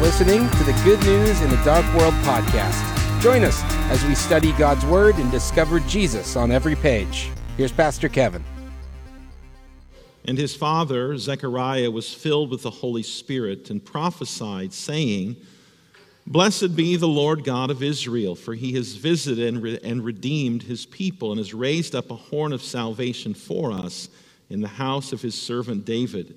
Listening to the Good News in a Dark World podcast. Join us as we study God's Word and discover Jesus on every page. Here's Pastor Kevin. And his father, Zechariah, was filled with the Holy Spirit and prophesied, saying, Blessed be the Lord God of Israel, for he has visited and, re- and redeemed his people and has raised up a horn of salvation for us in the house of his servant David,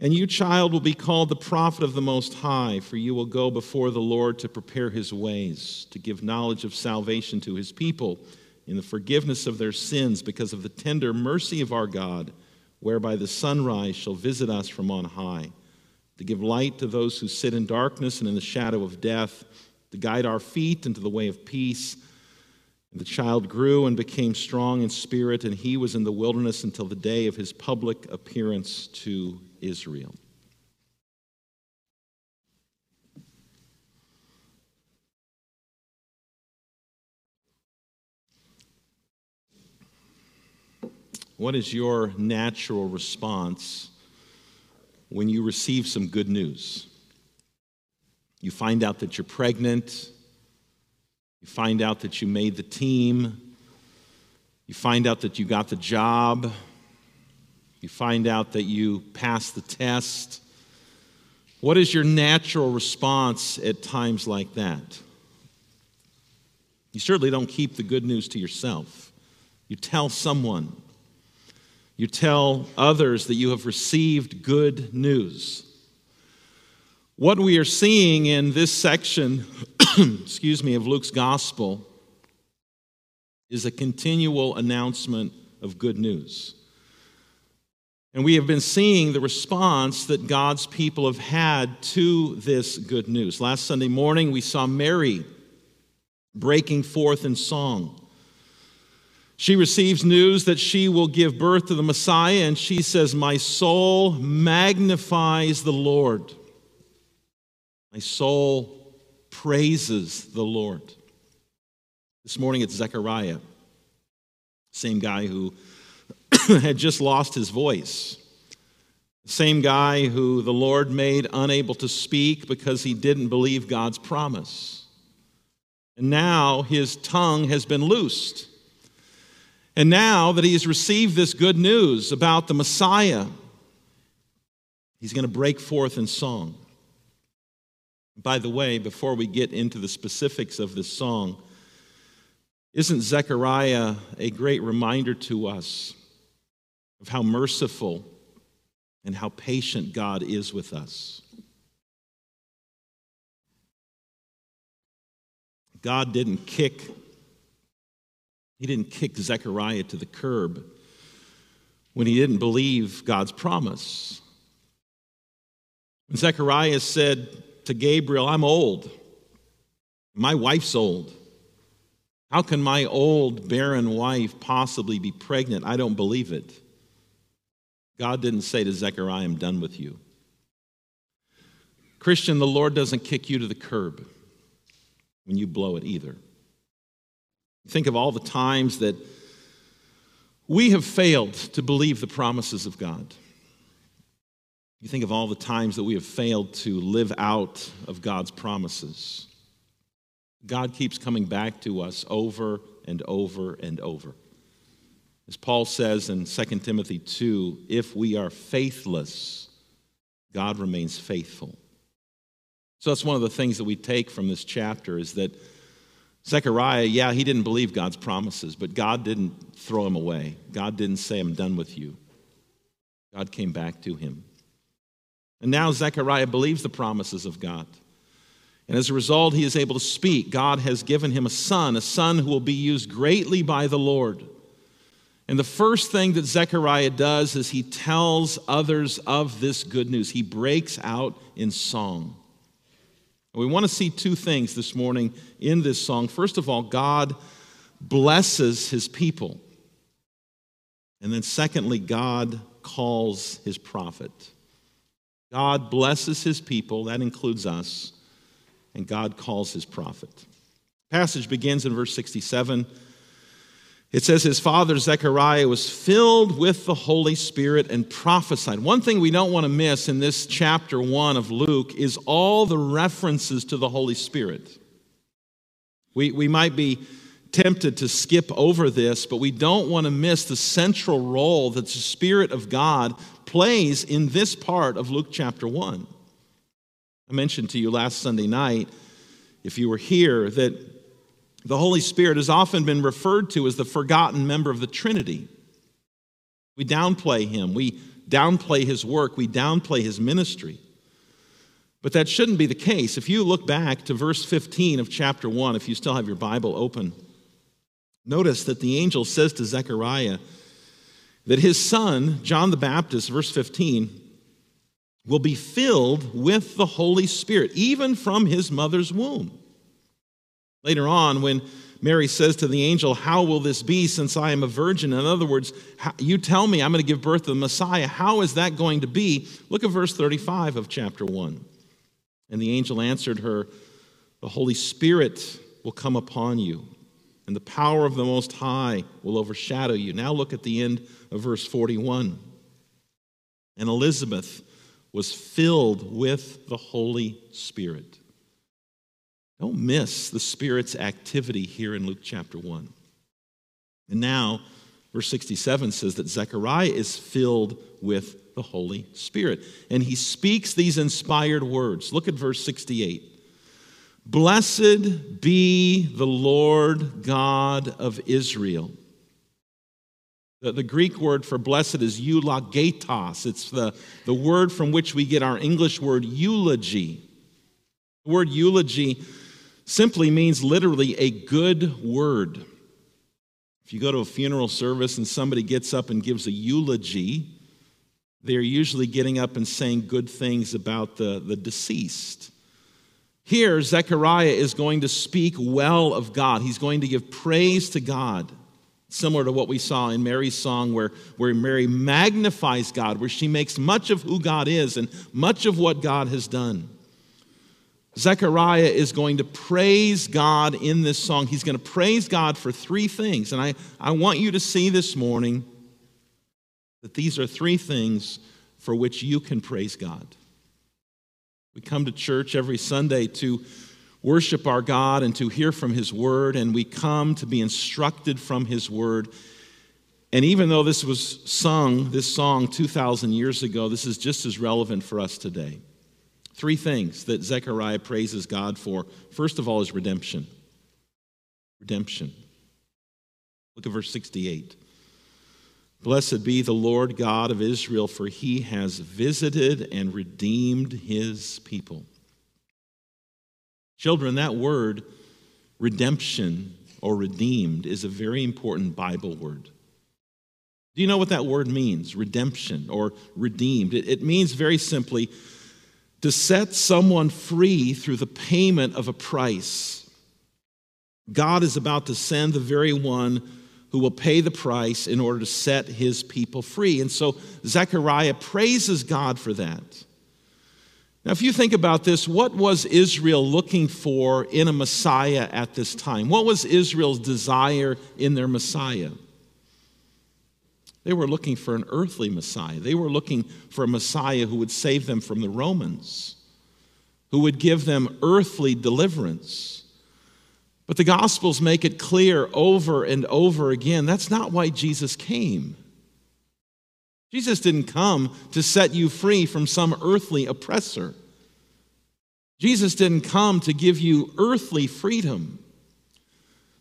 And you, child, will be called the prophet of the Most High, for you will go before the Lord to prepare his ways, to give knowledge of salvation to his people in the forgiveness of their sins, because of the tender mercy of our God, whereby the sunrise shall visit us from on high, to give light to those who sit in darkness and in the shadow of death, to guide our feet into the way of peace. And the child grew and became strong in spirit, and he was in the wilderness until the day of his public appearance to Israel. What is your natural response when you receive some good news? You find out that you're pregnant. You find out that you made the team. You find out that you got the job. You find out that you passed the test. What is your natural response at times like that? You certainly don't keep the good news to yourself. You tell someone. You tell others that you have received good news. What we are seeing in this section, excuse me, of Luke's gospel is a continual announcement of good news. And we have been seeing the response that God's people have had to this good news. Last Sunday morning, we saw Mary breaking forth in song. She receives news that she will give birth to the Messiah, and she says, My soul magnifies the Lord. My soul praises the Lord. This morning it's Zechariah, same guy who had just lost his voice. The same guy who the Lord made unable to speak because he didn't believe God's promise. And now his tongue has been loosed. And now that he has received this good news about the Messiah, he's going to break forth in song. By the way, before we get into the specifics of this song, isn't Zechariah a great reminder to us of how merciful and how patient God is with us? God didn't kick he didn't kick Zechariah to the curb when he didn't believe God's promise. When Zechariah said, to Gabriel, I'm old. My wife's old. How can my old, barren wife possibly be pregnant? I don't believe it. God didn't say to Zechariah, I'm done with you. Christian, the Lord doesn't kick you to the curb when you blow it either. Think of all the times that we have failed to believe the promises of God. You think of all the times that we have failed to live out of God's promises. God keeps coming back to us over and over and over. As Paul says in 2 Timothy 2, if we are faithless, God remains faithful. So that's one of the things that we take from this chapter is that Zechariah, yeah, he didn't believe God's promises, but God didn't throw him away. God didn't say, I'm done with you. God came back to him. And now Zechariah believes the promises of God. And as a result, he is able to speak. God has given him a son, a son who will be used greatly by the Lord. And the first thing that Zechariah does is he tells others of this good news. He breaks out in song. We want to see two things this morning in this song. First of all, God blesses his people. And then, secondly, God calls his prophet. God blesses his people, that includes us, and God calls his prophet. Passage begins in verse 67 it says his father Zechariah was filled with the Holy Spirit and prophesied. One thing we don't want to miss in this chapter 1 of Luke is all the references to the Holy Spirit. We, we might be tempted to skip over this, but we don't want to miss the central role that the Spirit of God plays in this part of Luke chapter 1. I mentioned to you last Sunday night, if you were here, that the Holy Spirit has often been referred to as the forgotten member of the Trinity. We downplay him, we downplay his work, we downplay his ministry. But that shouldn't be the case. If you look back to verse 15 of chapter 1, if you still have your Bible open, notice that the angel says to Zechariah that his son, John the Baptist, verse 15, will be filled with the Holy Spirit, even from his mother's womb. Later on, when Mary says to the angel, How will this be since I am a virgin? In other words, you tell me I'm going to give birth to the Messiah. How is that going to be? Look at verse 35 of chapter 1. And the angel answered her, The Holy Spirit will come upon you, and the power of the Most High will overshadow you. Now look at the end of verse 41. And Elizabeth was filled with the Holy Spirit. Don't miss the Spirit's activity here in Luke chapter 1. And now, verse 67 says that Zechariah is filled with the Holy Spirit. And he speaks these inspired words. Look at verse 68. Blessed be the Lord God of Israel. The, Greek word for blessed is eulogetos. It's the, the word from which we get our English word eulogy. The word eulogy simply means literally a good word. If you go to a funeral service and somebody gets up and gives a eulogy, they're usually getting up and saying good things about the, the deceased. Here, Zechariah is going to speak well of God. He's going to give praise to God, similar to what we saw in Mary's song, where, where Mary magnifies God, where she makes much of who God is and much of what God has done. Zechariah is going to praise God in this song. He's going to praise God for three things. And I, I want you to see this morning that these are three things for which you can praise God. We come to church every Sunday to worship our God and to hear from His Word, and we come to be instructed from His Word. And even though this was sung, this song, 2,000 years ago, this is just as relevant for us today. Three things that Zechariah praises God for. First of all, is redemption. Redemption. Look at verse 68. Blessed be the Lord God of Israel, for he has visited and redeemed his people. Children, that word, redemption or redeemed, is a very important Bible word. Do you know what that word means? Redemption or redeemed. It, it means very simply to set someone free through the payment of a price. God is about to send the very one who will pay the price in order to set his people free. And so Zechariah praises God for that. Now, if you think about this, what was Israel looking for in a Messiah at this time? What was Israel's desire in their Messiah? They were looking for an earthly Messiah. They were looking for a Messiah who would save them from the Romans, who would give them earthly deliverance. But the Gospels make it clear over and over again that's not why Jesus came. Jesus didn't come to set you free from some earthly oppressor. Jesus didn't come to give you earthly freedom.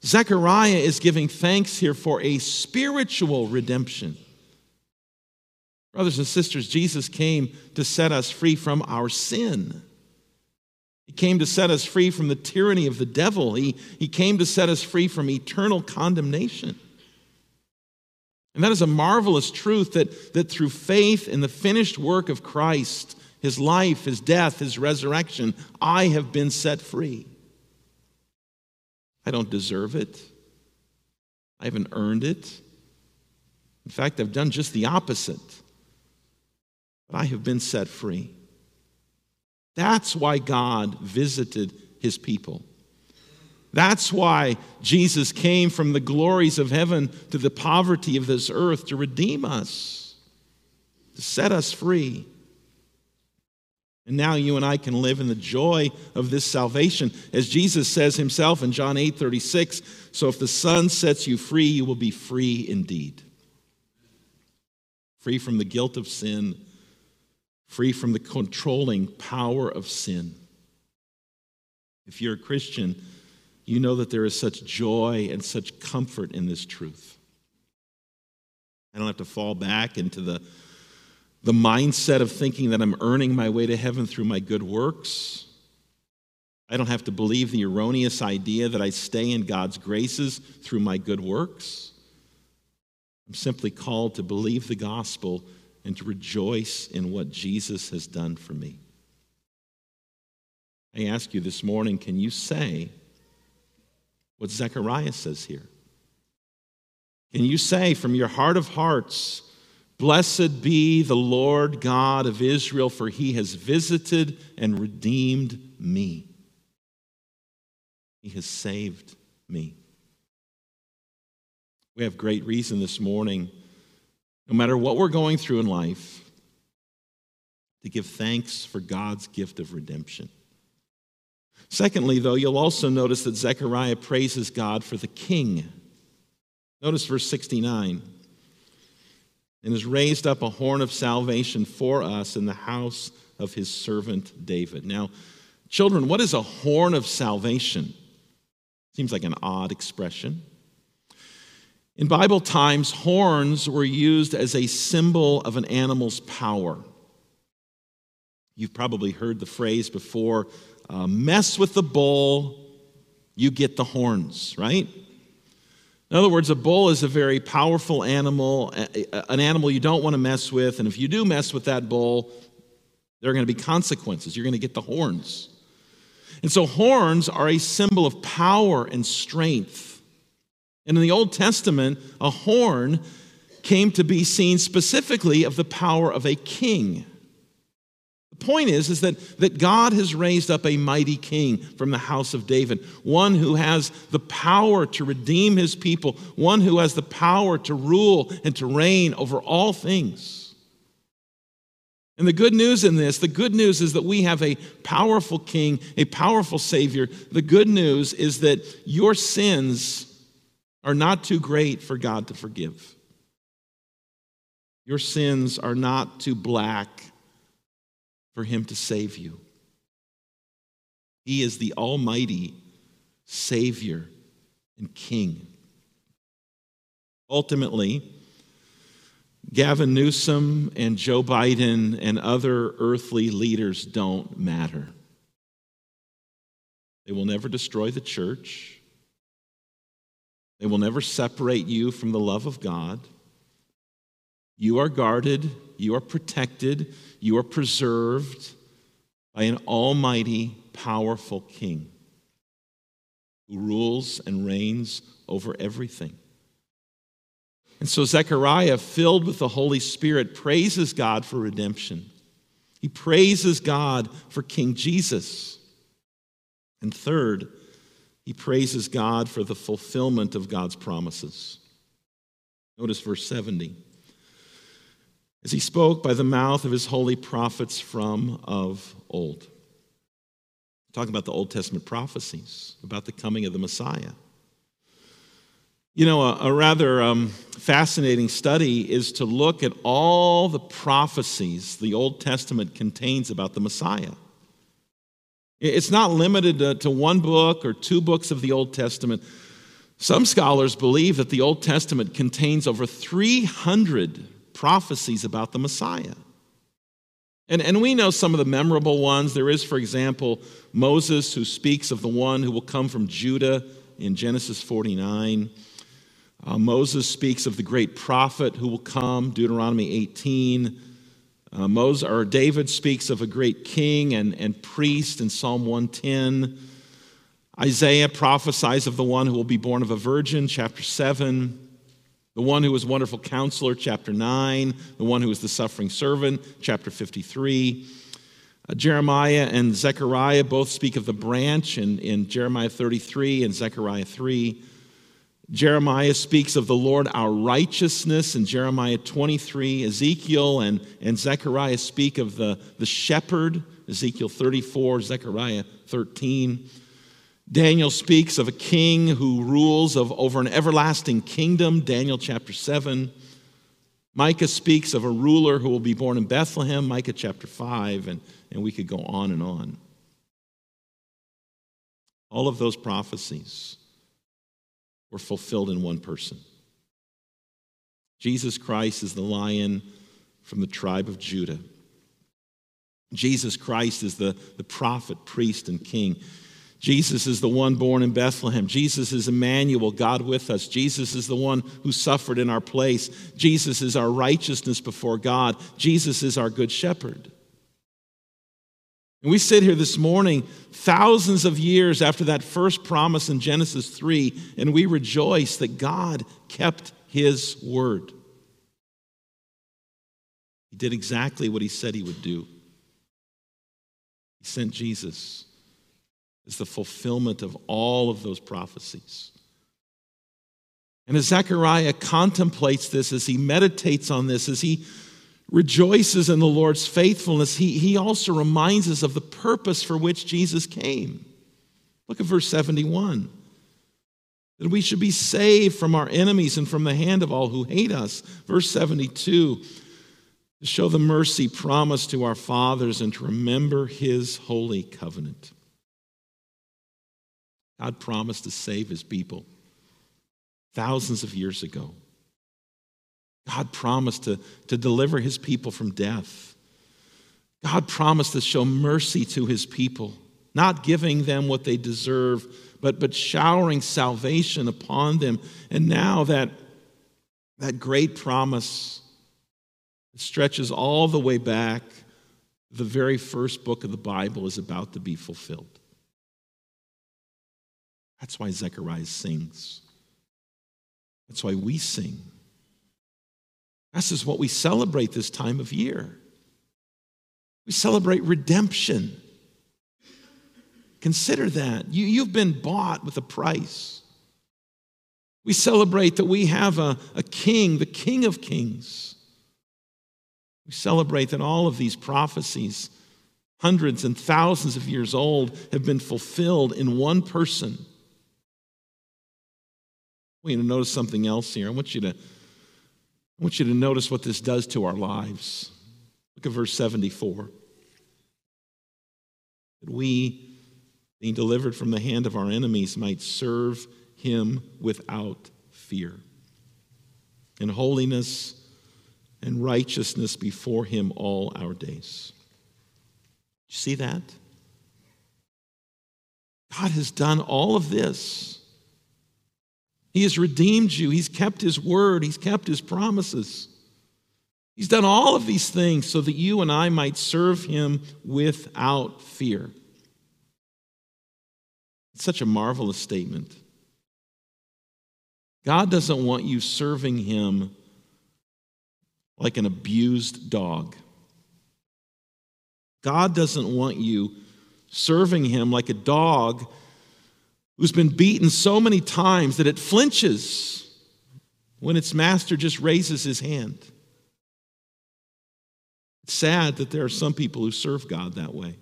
Zechariah is giving thanks here for a spiritual redemption. Brothers and sisters, Jesus came to set us free from our sin. He came to set us free from the tyranny of the devil. He, he came to set us free from eternal condemnation. And that is a marvelous truth that, that through faith in the finished work of Christ, his life, his death, his resurrection, I have been set free. I don't deserve it. I haven't earned it. In fact, I've done just the opposite. But I have been set free. That's why God visited his people. That's why Jesus came from the glories of heaven to the poverty of this earth to redeem us, to set us free. And now you and I can live in the joy of this salvation. As Jesus says himself in John 8 36, so if the Son sets you free, you will be free indeed. Free from the guilt of sin, free from the controlling power of sin. If you're a Christian, you know that there is such joy and such comfort in this truth. I don't have to fall back into the the mindset of thinking that I'm earning my way to heaven through my good works. I don't have to believe the erroneous idea that I stay in God's graces through my good works. I'm simply called to believe the gospel and to rejoice in what Jesus has done for me. I ask you this morning can you say what Zechariah says here? Can you say from your heart of hearts, Blessed be the Lord God of Israel, for he has visited and redeemed me. He has saved me. We have great reason this morning, no matter what we're going through in life, to give thanks for God's gift of redemption. Secondly, though, you'll also notice that Zechariah praises God for the king. Notice verse 69 and has raised up a horn of salvation for us in the house of his servant David. Now, children, what is a horn of salvation? Seems like an odd expression. In Bible times, horns were used as a symbol of an animal's power. You've probably heard the phrase before uh, mess with the bull, you get the horns, right? In other words, a bull is a very powerful animal, an animal you don't want to mess with. And if you do mess with that bull, there are going to be consequences. You're going to get the horns. And so, horns are a symbol of power and strength. And in the Old Testament, a horn came to be seen specifically of the power of a king. Point is, is that, that God has raised up a mighty king from the house of David, one who has the power to redeem his people, one who has the power to rule and to reign over all things. And the good news in this, the good news is that we have a powerful king, a powerful savior. The good news is that your sins are not too great for God to forgive. Your sins are not too black for him to save you. He is the Almighty Savior and King. Ultimately, Gavin Newsom and Joe Biden and other earthly leaders don't matter. They will never destroy the church. They will never separate you from the love of God. You are guarded, you are protected, you are preserved by an almighty, powerful king who rules and reigns over everything. And so Zechariah, filled with the Holy Spirit, praises God for redemption. He praises God for King Jesus. And third, he praises God for the fulfillment of God's promises. Notice verse 70 as he spoke by the mouth of his holy prophets from of old. Talking about the Old Testament prophecies about the coming of the Messiah. You know, a, a rather um, fascinating study is to look at all the prophecies the Old Testament contains about the Messiah. It's not limited to, to one book or two books of the Old Testament. Some scholars believe that the Old Testament contains over 300 prophecies about the Messiah. And, and we know some of the memorable ones. There is, for example, Moses, who speaks of the one who will come from Judah in Genesis 49. Uh, Moses speaks of the great prophet who will come, Deuteronomy 18. Uh, Moses, or David speaks of a great king and, and priest in Psalm 110. Isaiah prophesies of the one who will be born of a virgin, chapter 7. The one who was wonderful counselor, chapter 9. The one who was the suffering servant, chapter 53. Uh, Jeremiah and Zechariah both speak of the branch in, in Jeremiah 33 and Zechariah 3. Jeremiah speaks of the Lord our righteousness in Jeremiah 23. Ezekiel and, and Zechariah speak of the, the shepherd, Ezekiel 34, Zechariah 13. Daniel speaks of a king who rules of, over an everlasting kingdom, Daniel chapter 7. Micah speaks of a ruler who will be born in Bethlehem, Micah chapter 5, and, and we could go on and on. All of those prophecies were fulfilled in one person. Jesus Christ is the lion from the tribe of Judah. Jesus Christ is the, the prophet, priest, and king. Jesus is the one born in Bethlehem. Jesus is Emmanuel, God with us. Jesus is the one who suffered in our place. Jesus is our righteousness before God. Jesus is our good shepherd. And we sit here this morning, thousands of years after that first promise in Genesis 3, and we rejoice that God kept his word. He did exactly what he said he would do. He sent Jesus as the fulfillment of all of those prophecies. And as Zechariah contemplates this, as he meditates on this, as he rejoices in the Lord's faithfulness, he, he also reminds us of the purpose for which Jesus came. Look at verse 71 that we should be saved from our enemies and from the hand of all who hate us. Verse 72 to show the mercy promised to our fathers and to remember his holy covenant. God promised to save his people thousands of years ago. God promised to, to deliver his people from death. God promised to show mercy to his people, not giving them what they deserve, but, but showering salvation upon them. And now that, that great promise stretches all the way back, the very first book of the Bible is about to be fulfilled. That's why Zechariah sings. That's why we sing. This is what we celebrate this time of year. We celebrate redemption. Consider that. You, you've been bought with a price. We celebrate that we have a, a king, the King of Kings. We celebrate that all of these prophecies, hundreds and thousands of years old, have been fulfilled in one person. Want you to notice something else here. I want you to I want you to notice what this does to our lives. Look at verse 74. That we, being delivered from the hand of our enemies, might serve him without fear, in holiness and righteousness before him all our days. You see that? God has done all of this he has redeemed you. He's kept His word. He's kept His promises. He's done all of these things so that you and I might serve Him without fear. It's such a marvelous statement. God doesn't want you serving Him like an abused dog. God doesn't want you serving Him like a dog who's been beaten so many times that it flinches when its master just raises his hand. It's sad that there are some people who serve God that way.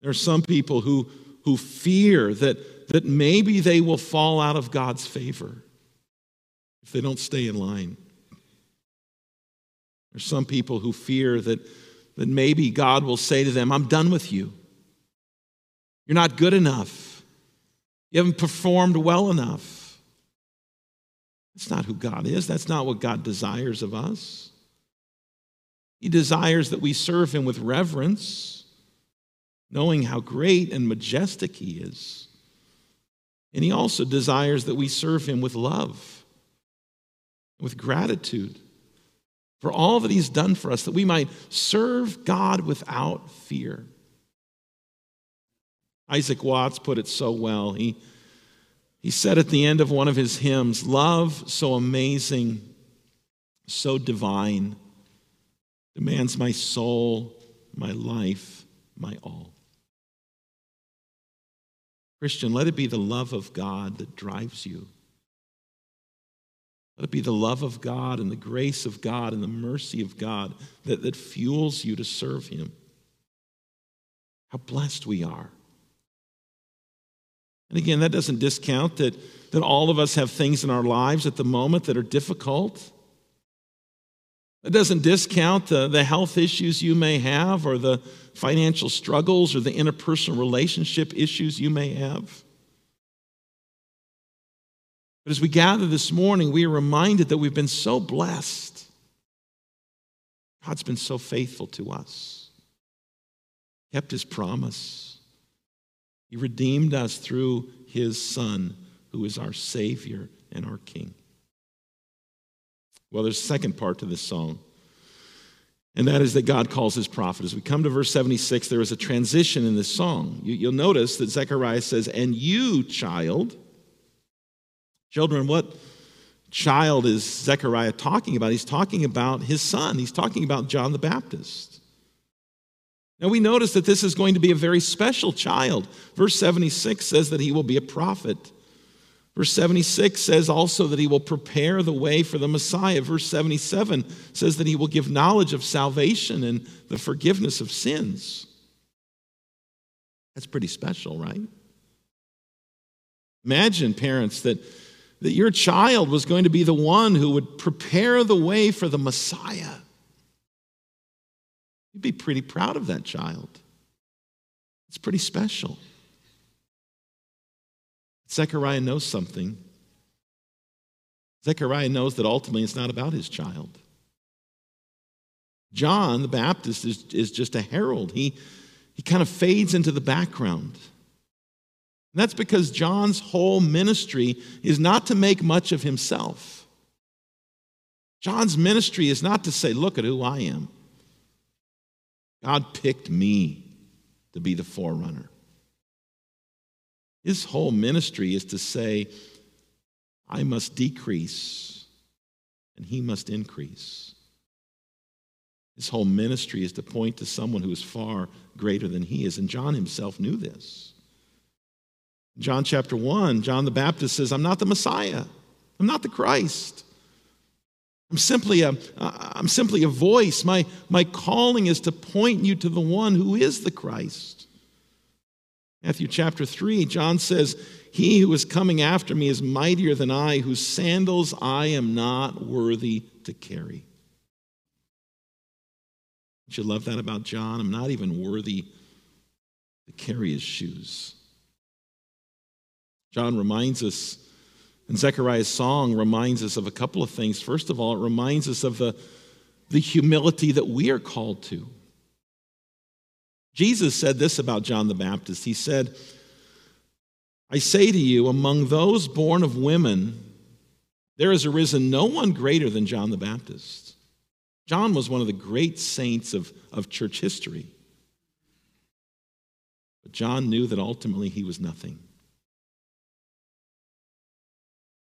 There are some people who, who fear that, that maybe they will fall out of God's favor if they don't stay in line. There's some people who fear that, that maybe God will say to them, I'm done with you. You're not good enough. You haven't performed well enough. That's not who God is. That's not what God desires of us. He desires that we serve Him with reverence, knowing how great and majestic He is. And He also desires that we serve Him with love, with gratitude, for all that He's done for us, that we might serve God without fear. Isaac Watts put it so well. He, he said at the end of one of his hymns, Love so amazing, so divine, demands my soul, my life, my all. Christian, let it be the love of God that drives you. Let it be the love of God and the grace of God and the mercy of God that, that fuels you to serve Him. How blessed we are. And again, that doesn't discount that, that all of us have things in our lives at the moment that are difficult. It doesn't discount the, the health issues you may have, or the financial struggles, or the interpersonal relationship issues you may have. But as we gather this morning, we are reminded that we've been so blessed. God's been so faithful to us, kept his promise. He redeemed us through his Son, who is our Savior and our King. Well, there's a second part to this song, and that is that God calls his prophet. As we come to verse 76, there is a transition in this song. You, will notice that Zechariah says, And you, child, children, what child is Zechariah talking about? He's talking about his son, he's talking about John the Baptist. Now we notice that this is going to be a very special child. Verse 76 says that he will be a prophet. Verse 76 says also that he will prepare the way for the Messiah. Verse 77 says that he will give knowledge of salvation and the forgiveness of sins. That's pretty special, right? Imagine, parents, that, that your child was going to be the one who would prepare the way for the Messiah. You'd be pretty proud of that child. It's pretty special. Zechariah knows something. Zechariah knows that ultimately it's not about his child. John the Baptist is, is just a herald. He, he kind of fades into the background. And that's because John's whole ministry is not to make much of himself. John's ministry is not to say, Look at who I am. God picked me to be the forerunner. His whole ministry is to say, I must decrease and he must increase. His whole ministry is to point to someone who is far greater than he is. And John himself knew this. John chapter 1, John the Baptist says, I'm not the Messiah, I'm not the Christ. I'm simply a, I'm simply a voice. My, my calling is to point you to the one who is the Christ. Matthew chapter 3, John says, He who is coming after me is mightier than I, whose sandals I am not worthy to carry. Don't you love that about John? I'm not even worthy to carry his shoes. John reminds us and Zechariah's song reminds us of a couple of things. First of all, it reminds us of the, the humility that we are called to. Jesus said this about John the Baptist. He said, I say to you, among those born of women, there has arisen no one greater than John the Baptist. John was one of the great saints of, of church history. But John knew that ultimately he was nothing.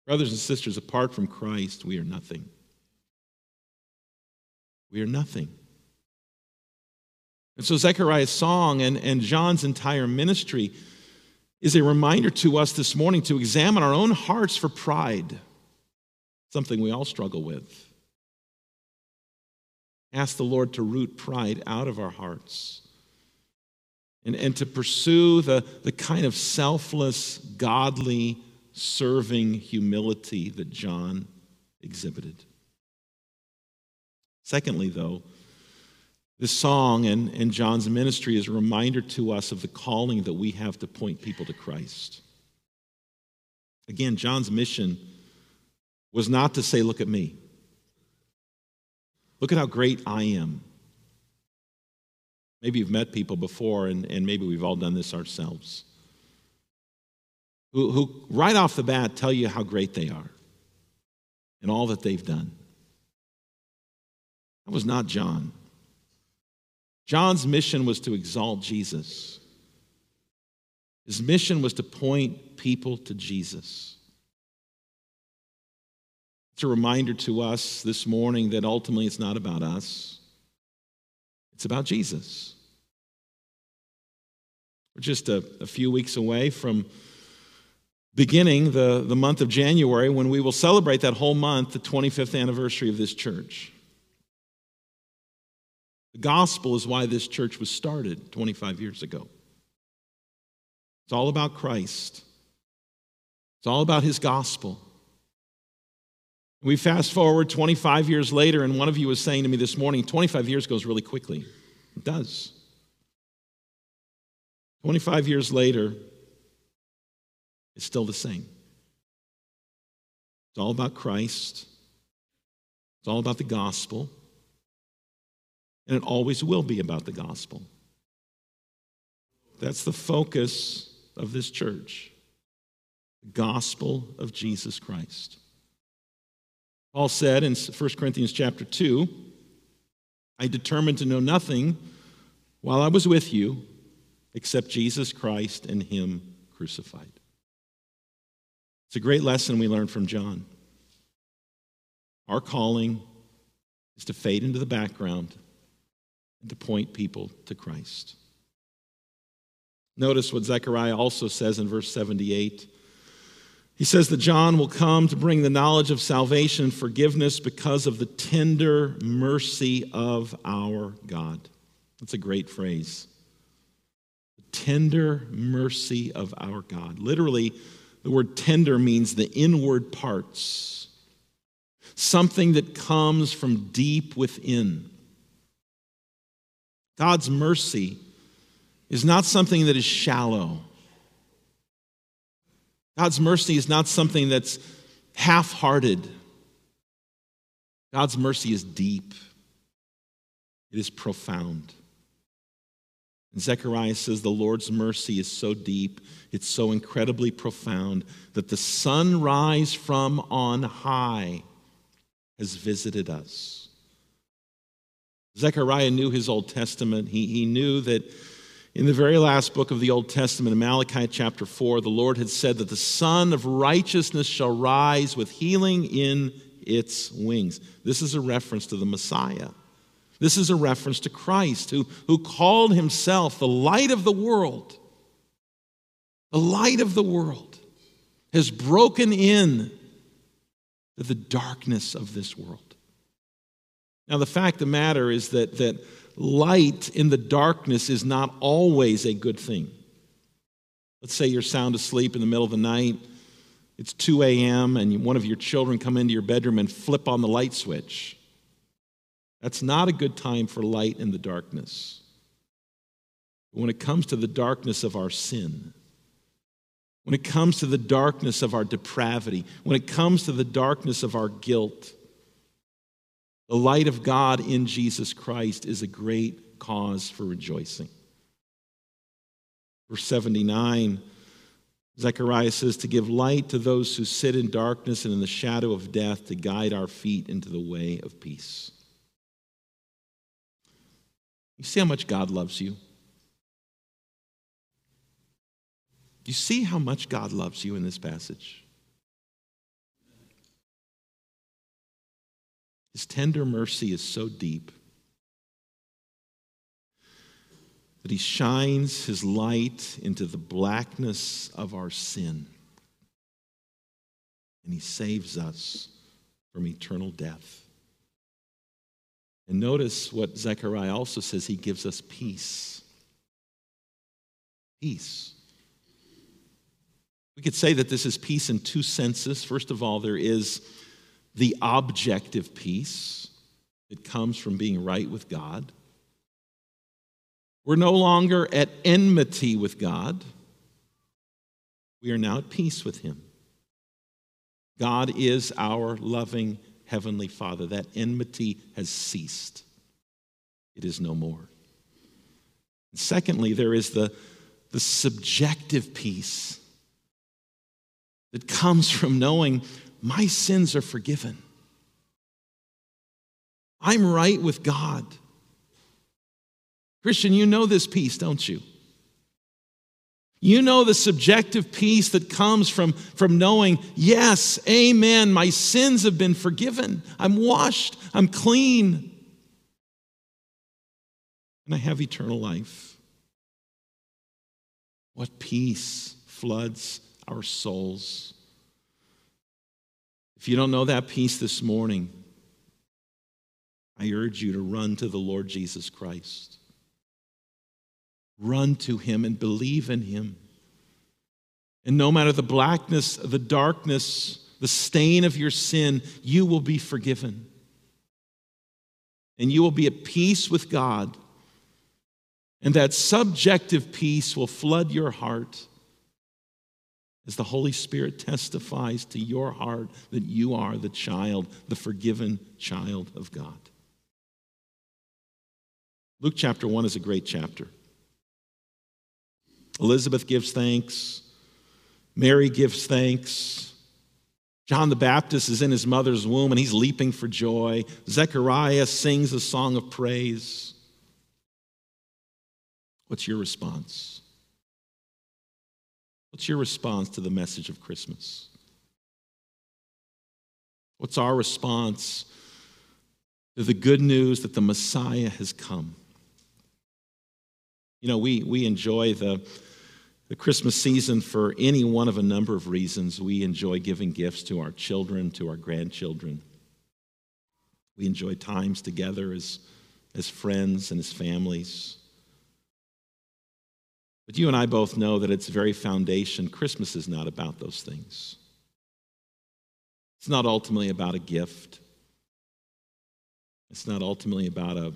Brothers and sisters, apart from Christ, we are nothing. We are nothing. And so Zechariah's song and, and John's entire ministry is a reminder to us this morning to examine our own hearts for pride, something we all struggle with. Ask the Lord to root pride out of our hearts and, and to pursue the, the kind of selfless, godly, serving humility that John exhibited. Secondly, though, this song and, and John's ministry is a reminder to us of the calling that we have to point people to Christ. Again, John's mission was not to say, Look at me. Look at how great I am. Maybe you've met people before, and, and maybe we've all done this ourselves who, who right off the bat tell you how great they are and all that they've done. That was not John. John's mission was to exalt Jesus. His mission was to point people to Jesus. It's a reminder to us this morning that ultimately it's not about us, it's about Jesus. We're just a, a few weeks away from beginning the, the month of January when we will celebrate that whole month, the 25th anniversary of this church. The gospel is why this church was started 25 years ago. It's all about Christ, it's all about his gospel. We fast forward 25 years later, and one of you was saying to me this morning 25 years goes really quickly. It does. 25 years later, it's still the same. It's all about Christ, it's all about the gospel, and it always will be about the gospel. That's the focus of this church the gospel of Jesus Christ. Paul said in 1 Corinthians chapter 2, I determined to know nothing while I was with you except Jesus Christ and Him crucified. It's a great lesson we learned from John. Our calling is to fade into the background and to point people to Christ. Notice what Zechariah also says in verse 78. He says that John will come to bring the knowledge of salvation and forgiveness because of the tender mercy of our God. That's a great phrase. The tender mercy of our God. Literally, the word tender means the inward parts, something that comes from deep within. God's mercy is not something that is shallow. God's mercy is not something that's half hearted. God's mercy is deep, it is profound. And Zechariah says the Lord's mercy is so deep, it's so incredibly profound that the sunrise from on high has visited us. Zechariah knew his Old Testament. He, he knew that in the very last book of the Old Testament, in Malachi chapter 4, the Lord had said that the Sun of righteousness shall rise with healing in its wings. This is a reference to the Messiah. This is a reference to Christ, who, who called himself the light of the world. The light of the world has broken in to the darkness of this world. Now, the fact of the matter is that, that light in the darkness is not always a good thing. Let's say you're sound asleep in the middle of the night, it's 2 a.m., and one of your children come into your bedroom and flip on the light switch. That's not a good time for light in the darkness. But when it comes to the darkness of our sin, when it comes to the darkness of our depravity, when it comes to the darkness of our guilt, the light of God in Jesus Christ is a great cause for rejoicing. Verse 79, Zechariah says, To give light to those who sit in darkness and in the shadow of death, to guide our feet into the way of peace. You see how much God loves you? You see how much God loves you in this passage? His tender mercy is so deep that he shines his light into the blackness of our sin. And he saves us from eternal death. And notice what Zechariah also says he gives us peace. Peace. We could say that this is peace in two senses. First of all, there is the objective peace that comes from being right with God. We're no longer at enmity with God, we are now at peace with Him. God is our loving Heavenly Father. That enmity has ceased, it is no more. And secondly, there is the, the subjective peace that comes from knowing my sins are forgiven. I'm right with God. Christian, you know this peace, don't you? You know the subjective peace that comes from, from knowing, yes, amen, my sins have been forgiven. I'm washed, I'm clean, and I have eternal life. What peace floods our souls. If you don't know that peace this morning, I urge you to run to the Lord Jesus Christ. Run to him and believe in him. And no matter the blackness, the darkness, the stain of your sin, you will be forgiven. And you will be at peace with God. And that subjective peace will flood your heart as the Holy Spirit testifies to your heart that you are the child, the forgiven child of God. Luke chapter 1 is a great chapter. Elizabeth gives thanks. Mary gives thanks. John the Baptist is in his mother's womb and he's leaping for joy. Zechariah sings a song of praise. What's your response? What's your response to the message of Christmas? What's our response to the good news that the Messiah has come? You know, we, we enjoy the, the Christmas season for any one of a number of reasons. We enjoy giving gifts to our children, to our grandchildren. We enjoy times together as, as friends and as families. But you and I both know that its very foundation, Christmas is not about those things. It's not ultimately about a gift. It's not ultimately about a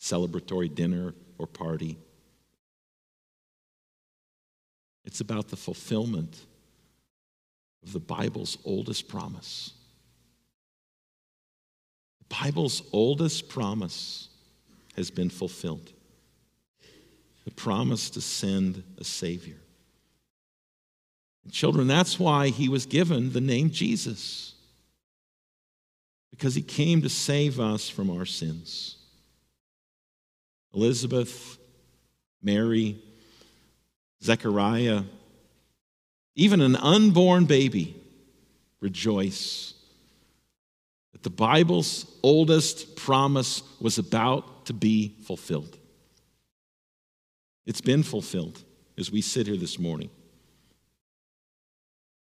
celebratory dinner or party. It's about the fulfillment of the Bible's oldest promise. The Bible's oldest promise has been fulfilled the promise to send a Savior. And children, that's why he was given the name Jesus, because he came to save us from our sins. Elizabeth, Mary, Zechariah, even an unborn baby, rejoice that the Bible's oldest promise was about to be fulfilled. It's been fulfilled as we sit here this morning.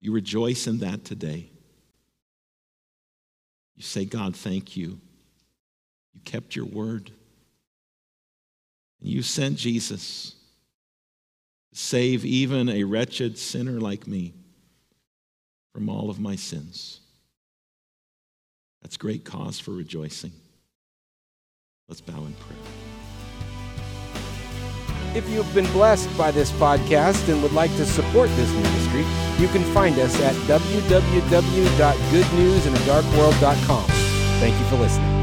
You rejoice in that today. You say, God, thank you. You kept your word. And you sent Jesus save even a wretched sinner like me from all of my sins. That's great cause for rejoicing. Let's bow in prayer. If you have been blessed by this podcast and would like to support this ministry, you can find us at www.goodnewsinadarkworld.com. Thank you for listening.